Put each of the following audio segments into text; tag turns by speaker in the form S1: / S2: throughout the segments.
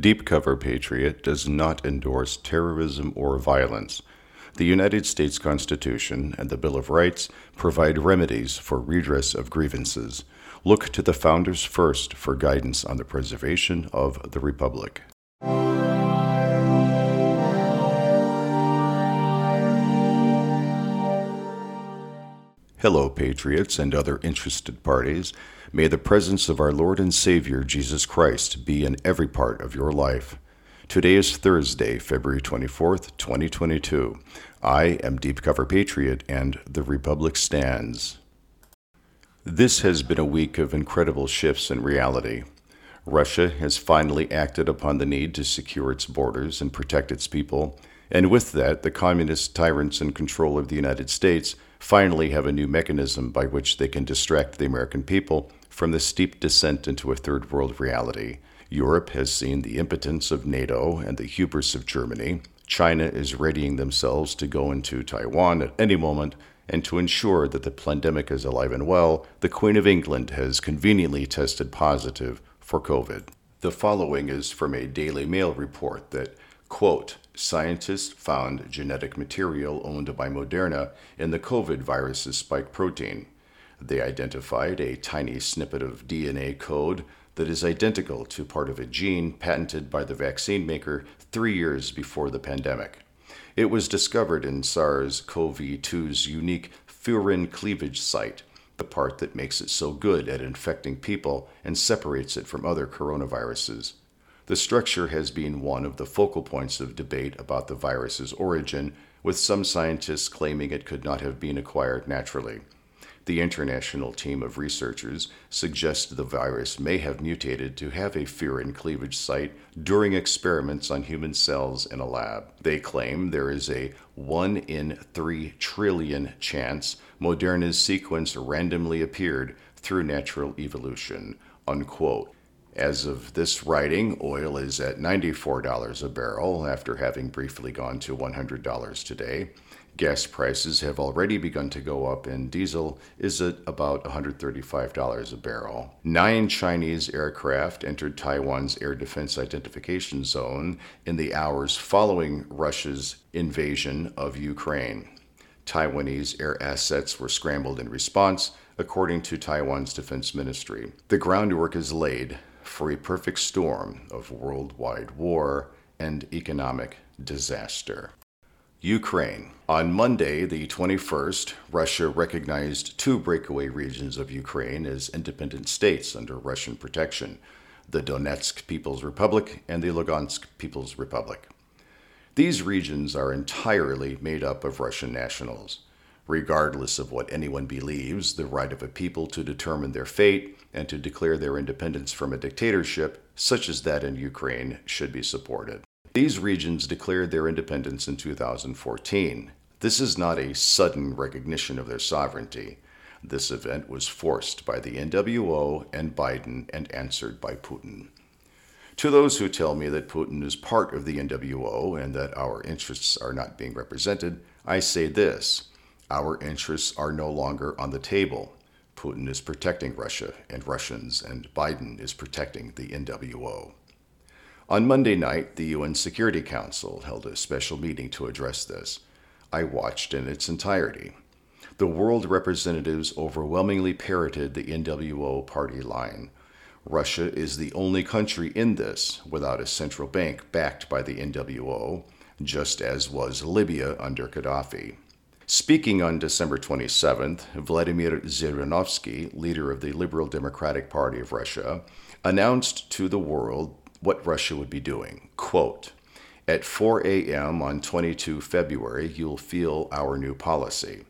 S1: Deep Cover Patriot does not endorse terrorism or violence. The United States Constitution and the Bill of Rights provide remedies for redress of grievances. Look to the Founders first for guidance on the preservation of the Republic. Hello, Patriots and other interested parties. May the presence of our Lord and Savior Jesus Christ be in every part of your life. Today is Thursday, February 24th, 2022. I am Deep Cover Patriot, and the Republic stands. This has been a week of incredible shifts in reality. Russia has finally acted upon the need to secure its borders and protect its people, and with that, the communist tyrants in control of the United States finally have a new mechanism by which they can distract the American people from the steep descent into a third world reality. Europe has seen the impotence of NATO and the hubris of Germany. China is readying themselves to go into Taiwan at any moment. And to ensure that the pandemic is alive and well, the Queen of England has conveniently tested positive for COVID. The following is from a Daily Mail report that, quote, scientists found genetic material owned by Moderna in the COVID virus's spike protein. They identified a tiny snippet of DNA code that is identical to part of a gene patented by the vaccine maker three years before the pandemic. It was discovered in SARS CoV 2's unique furin cleavage site, the part that makes it so good at infecting people and separates it from other coronaviruses. The structure has been one of the focal points of debate about the virus's origin, with some scientists claiming it could not have been acquired naturally. The international team of researchers suggests the virus may have mutated to have a furin cleavage site during experiments on human cells in a lab. They claim there is a 1 in 3 trillion chance Moderna's sequence randomly appeared through natural evolution. Unquote. As of this writing, oil is at $94 a barrel after having briefly gone to $100 today. Gas prices have already begun to go up, and diesel is at about $135 a barrel. Nine Chinese aircraft entered Taiwan's air defense identification zone in the hours following Russia's invasion of Ukraine. Taiwanese air assets were scrambled in response, according to Taiwan's defense ministry. The groundwork is laid for a perfect storm of worldwide war and economic disaster. Ukraine. On Monday, the 21st, Russia recognized two breakaway regions of Ukraine as independent states under Russian protection the Donetsk People's Republic and the Lugansk People's Republic. These regions are entirely made up of Russian nationals. Regardless of what anyone believes, the right of a people to determine their fate and to declare their independence from a dictatorship, such as that in Ukraine, should be supported. These regions declared their independence in 2014. This is not a sudden recognition of their sovereignty. This event was forced by the NWO and Biden and answered by Putin. To those who tell me that Putin is part of the NWO and that our interests are not being represented, I say this our interests are no longer on the table. Putin is protecting Russia and Russians, and Biden is protecting the NWO. On Monday night, the UN Security Council held a special meeting to address this. I watched in its entirety. The world representatives overwhelmingly parroted the NWO party line. Russia is the only country in this without a central bank backed by the NWO, just as was Libya under Gaddafi. Speaking on December 27th, Vladimir Zhirinovsky, leader of the Liberal Democratic Party of Russia, announced to the world what Russia would be doing. Quote, at 4 a.m. on 22 February, you'll feel our new policy.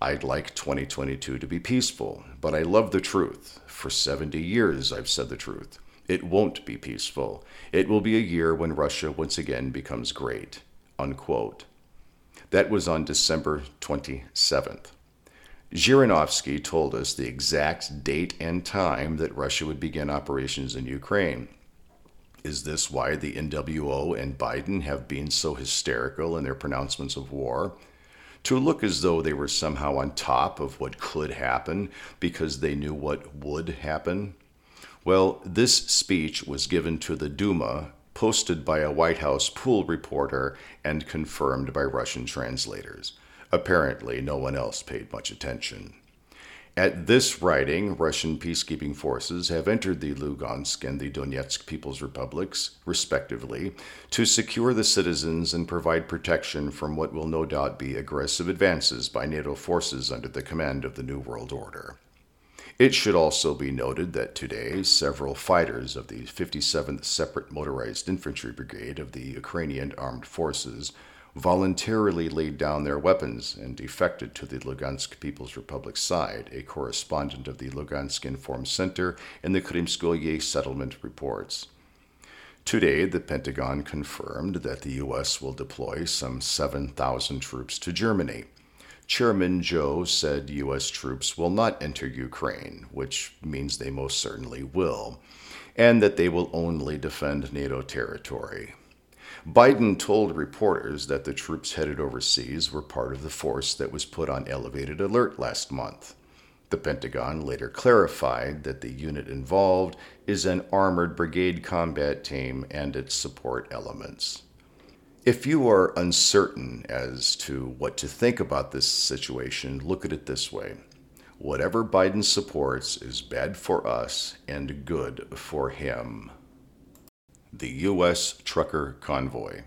S1: I'd like 2022 to be peaceful, but I love the truth. For 70 years, I've said the truth. It won't be peaceful. It will be a year when Russia once again becomes great. Unquote. That was on December 27th. Zhirinovsky told us the exact date and time that Russia would begin operations in Ukraine. Is this why the NWO and Biden have been so hysterical in their pronouncements of war? To look as though they were somehow on top of what could happen because they knew what would happen? Well, this speech was given to the Duma posted by a White House pool reporter and confirmed by Russian translators. Apparently, no one else paid much attention. At this writing, Russian peacekeeping forces have entered the Lugansk and the Donetsk People's Republics, respectively, to secure the citizens and provide protection from what will no doubt be aggressive advances by NATO forces under the command of the New World Order. It should also be noted that today, several fighters of the 57th Separate Motorized Infantry Brigade of the Ukrainian Armed Forces voluntarily laid down their weapons and defected to the Lugansk People's Republic side, a correspondent of the Lugansk Inform Center in the Krymskoye settlement reports. Today, the Pentagon confirmed that the U.S. will deploy some 7,000 troops to Germany. Chairman Joe said U.S. troops will not enter Ukraine, which means they most certainly will, and that they will only defend NATO territory. Biden told reporters that the troops headed overseas were part of the force that was put on elevated alert last month. The Pentagon later clarified that the unit involved is an armored brigade combat team and its support elements. If you are uncertain as to what to think about this situation, look at it this way. Whatever Biden supports is bad for us and good for him the U.S. Trucker Convoy.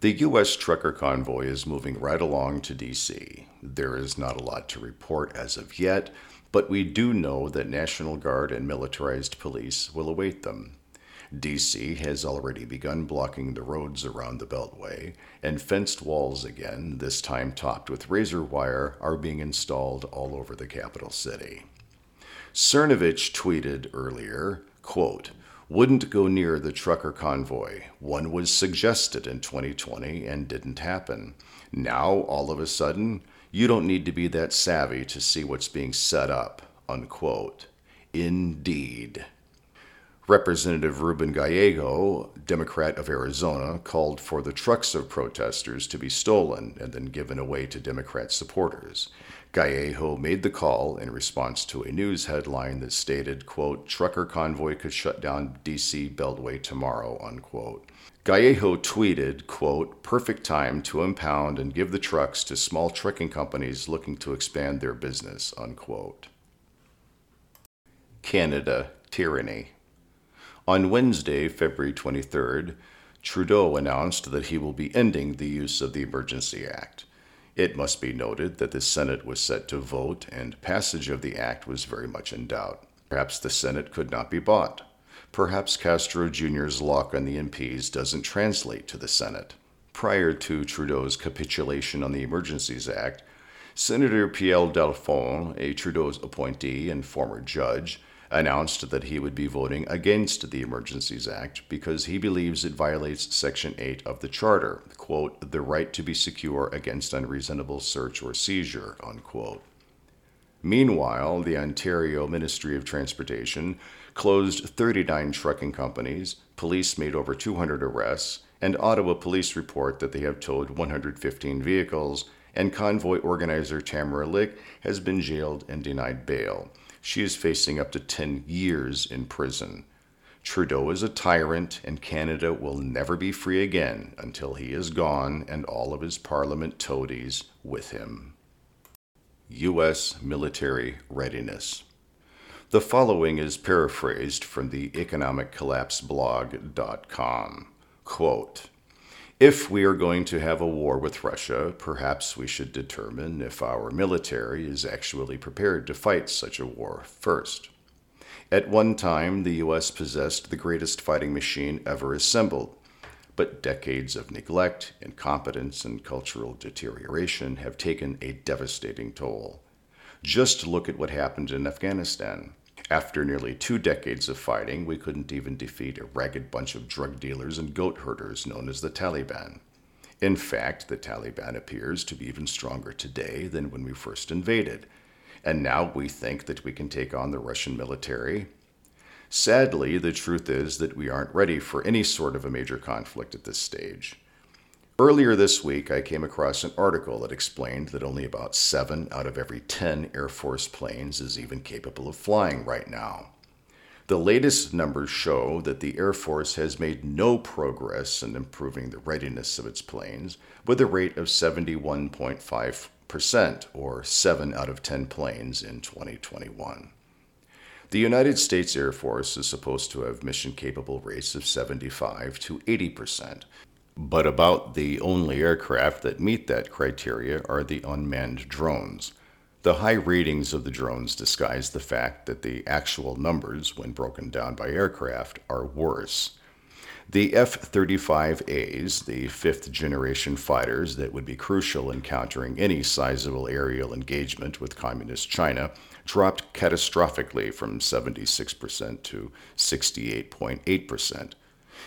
S1: The U.S. Trucker Convoy is moving right along to D.C. There is not a lot to report as of yet, but we do know that National Guard and militarized police will await them. DC has already begun blocking the roads around the Beltway, and fenced walls again, this time topped with razor wire, are being installed all over the capital city. Cernovich tweeted earlier, quote, wouldn't go near the trucker convoy. One was suggested in 2020 and didn't happen. Now, all of a sudden, you don't need to be that savvy to see what's being set up. Unquote. Indeed. Representative Ruben Gallego, Democrat of Arizona, called for the trucks of protesters to be stolen and then given away to Democrat supporters. Gallego made the call in response to a news headline that stated, quote, trucker convoy could shut down DC Beltway tomorrow, unquote. Gallego tweeted, quote, perfect time to impound and give the trucks to small trucking companies looking to expand their business, unquote. Canada Tyranny. On Wednesday, February 23rd, Trudeau announced that he will be ending the use of the Emergency Act. It must be noted that the Senate was set to vote, and passage of the act was very much in doubt. Perhaps the Senate could not be bought. Perhaps Castro Jr.'s lock on the MPs doesn't translate to the Senate. Prior to Trudeau's capitulation on the Emergencies Act, Senator Pierre Dalphond, a Trudeau's appointee and former judge, announced that he would be voting against the Emergencies Act because he believes it violates Section 8 of the Charter, quote, the right to be secure against unreasonable search or seizure, unquote. Meanwhile, the Ontario Ministry of Transportation closed 39 trucking companies, police made over 200 arrests, and Ottawa police report that they have towed 115 vehicles, and convoy organizer Tamara Lich has been jailed and denied bail. She is facing up to 10 years in prison. Trudeau is a tyrant, and Canada will never be free again until he is gone and all of his parliament toadies with him. U.S. Military Readiness. The following is paraphrased from the economiccollapseblog.com. Quote, if we are going to have a war with Russia, perhaps we should determine if our military is actually prepared to fight such a war first. At one time, the U.S. possessed the greatest fighting machine ever assembled, but decades of neglect, incompetence, and cultural deterioration have taken a devastating toll. Just look at what happened in Afghanistan. After nearly two decades of fighting, we couldn't even defeat a ragged bunch of drug dealers and goat herders known as the Taliban. In fact, the Taliban appears to be even stronger today than when we first invaded, and now we think that we can take on the Russian military. Sadly, the truth is that we aren't ready for any sort of a major conflict at this stage. Earlier this week, I came across an article that explained that only about 7 out of every 10 Air Force planes is even capable of flying right now. The latest numbers show that the Air Force has made no progress in improving the readiness of its planes, with a rate of 71.5%, or 7 out of 10 planes in 2021. The United States Air Force is supposed to have mission capable rates of 75 to 80%, but about the only aircraft that meet that criteria are the unmanned drones. The high ratings of the drones disguise the fact that the actual numbers, when broken down by aircraft, are worse. The F 35As, the fifth generation fighters that would be crucial in countering any sizable aerial engagement with Communist China, dropped catastrophically from 76% to 68.8%.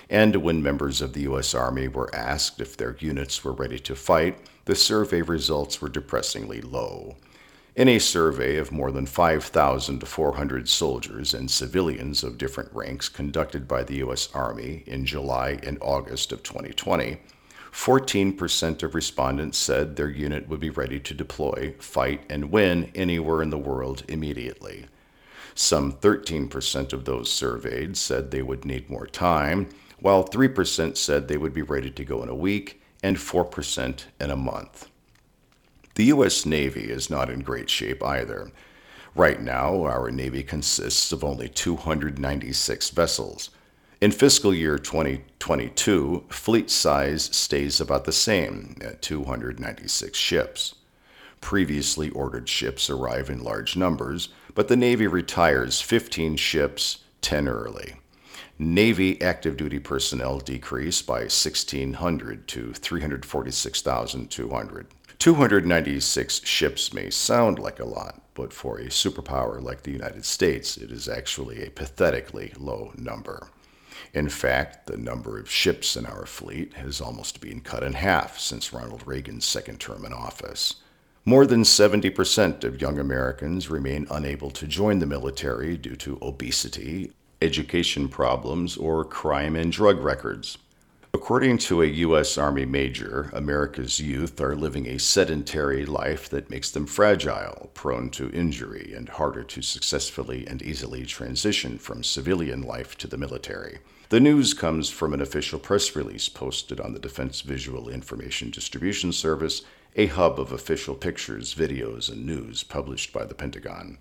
S1: And when members of the U.S. Army were asked if their units were ready to fight, the survey results were depressingly low. In a survey of more than 5,400 soldiers and civilians of different ranks conducted by the U.S. Army in July and August of 2020, 14% of respondents said their unit would be ready to deploy, fight, and win anywhere in the world immediately. Some 13% of those surveyed said they would need more time, while 3% said they would be ready to go in a week, and 4% in a month. The U.S. Navy is not in great shape either. Right now, our Navy consists of only 296 vessels. In fiscal year 2022, fleet size stays about the same at 296 ships. Previously ordered ships arrive in large numbers, but the Navy retires 15 ships 10 early. Navy active duty personnel decrease by 1,600 to 346,200. 296 ships may sound like a lot, but for a superpower like the United States, it is actually a pathetically low number. In fact, the number of ships in our fleet has almost been cut in half since Ronald Reagan's second term in office. More than 70% of young Americans remain unable to join the military due to obesity, education problems, or crime and drug records. According to a U.S. Army major, America's youth are living a sedentary life that makes them fragile, prone to injury, and harder to successfully and easily transition from civilian life to the military. The news comes from an official press release posted on the Defense Visual Information Distribution Service, a hub of official pictures, videos, and news published by the Pentagon.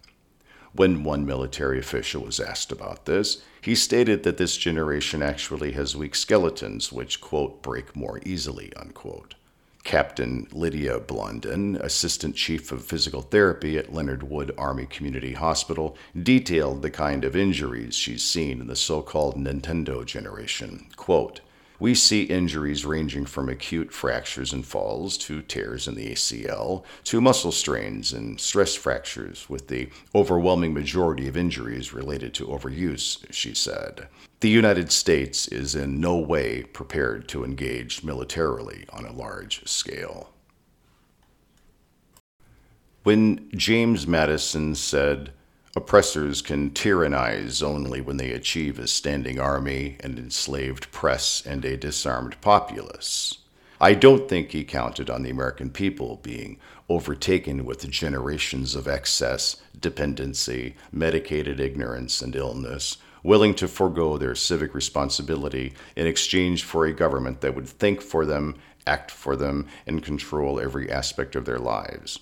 S1: When one military official was asked about this, he stated that this generation actually has weak skeletons which, quote, break more easily, unquote. Captain Lydia Blondin, Assistant Chief of Physical Therapy at Leonard Wood Army Community Hospital, detailed the kind of injuries she's seen in the so called Nintendo generation. Quote, we see injuries ranging from acute fractures and falls to tears in the ACL to muscle strains and stress fractures, with the overwhelming majority of injuries related to overuse, she said. The United States is in no way prepared to engage militarily on a large scale. When James Madison said, Oppressors can tyrannize only when they achieve a standing army, an enslaved press, and a disarmed populace. I don't think he counted on the American people being overtaken with generations of excess, dependency, medicated ignorance, and illness, willing to forego their civic responsibility in exchange for a government that would think for them, act for them, and control every aspect of their lives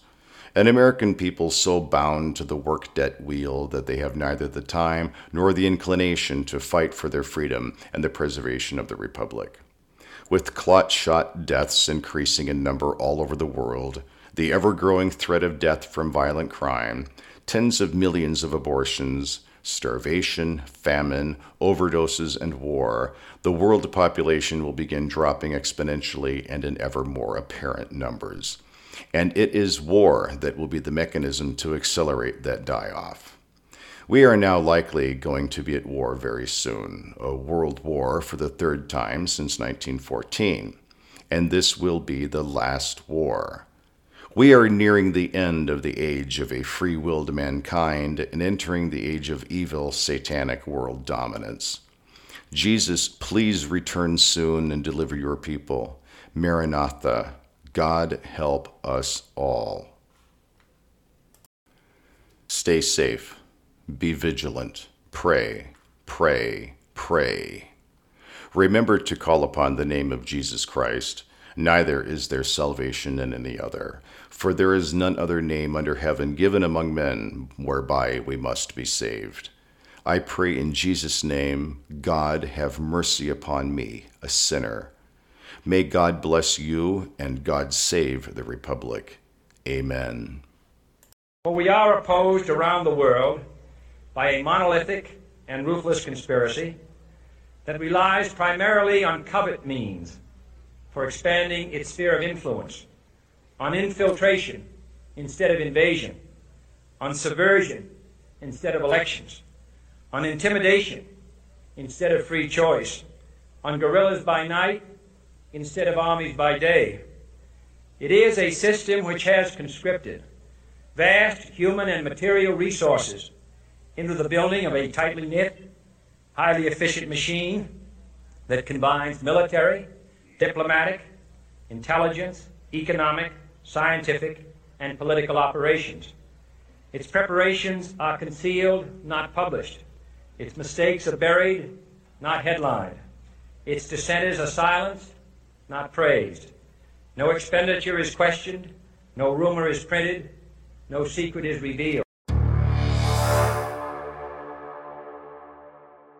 S1: an American people so bound to the work debt wheel that they have neither the time nor the inclination to fight for their freedom and the preservation of the Republic. With clot shot deaths increasing in number all over the world, the ever growing threat of death from violent crime, tens of millions of abortions, starvation, famine, overdoses, and war, the world population will begin dropping exponentially and in ever more apparent numbers and it is war that will be the mechanism to accelerate that die off. We are now likely going to be at war very soon, a world war for the third time since 1914, and this will be the last war. We are nearing the end of the age of a free willed mankind and entering the age of evil, satanic world dominance. Jesus, please return soon and deliver your people. Maranatha, God help us all. Stay safe, be vigilant, pray, Pray, pray. Remember to call upon the name of Jesus Christ. Neither is there salvation in any other, for there is none other name under heaven given among men whereby we must be saved. I pray in Jesus' name, God have mercy upon me, a sinner. May God bless you and God save the Republic. Amen.
S2: For we are opposed around the world by a monolithic and ruthless conspiracy that relies primarily on covert means for expanding its sphere of influence, on infiltration instead of invasion, on subversion instead of elections, on intimidation instead of free choice, on guerrillas by night instead of armies by day. It is a system which has conscripted vast human and material resources into the building of a tightly knit, highly efficient machine that combines military, diplomatic, intelligence, economic, scientific, and political operations. Its preparations are concealed, not published. Its mistakes are buried, not headlined. Its dissenters are silenced, not praised. No expenditure is questioned, no rumor is printed, no secret is revealed.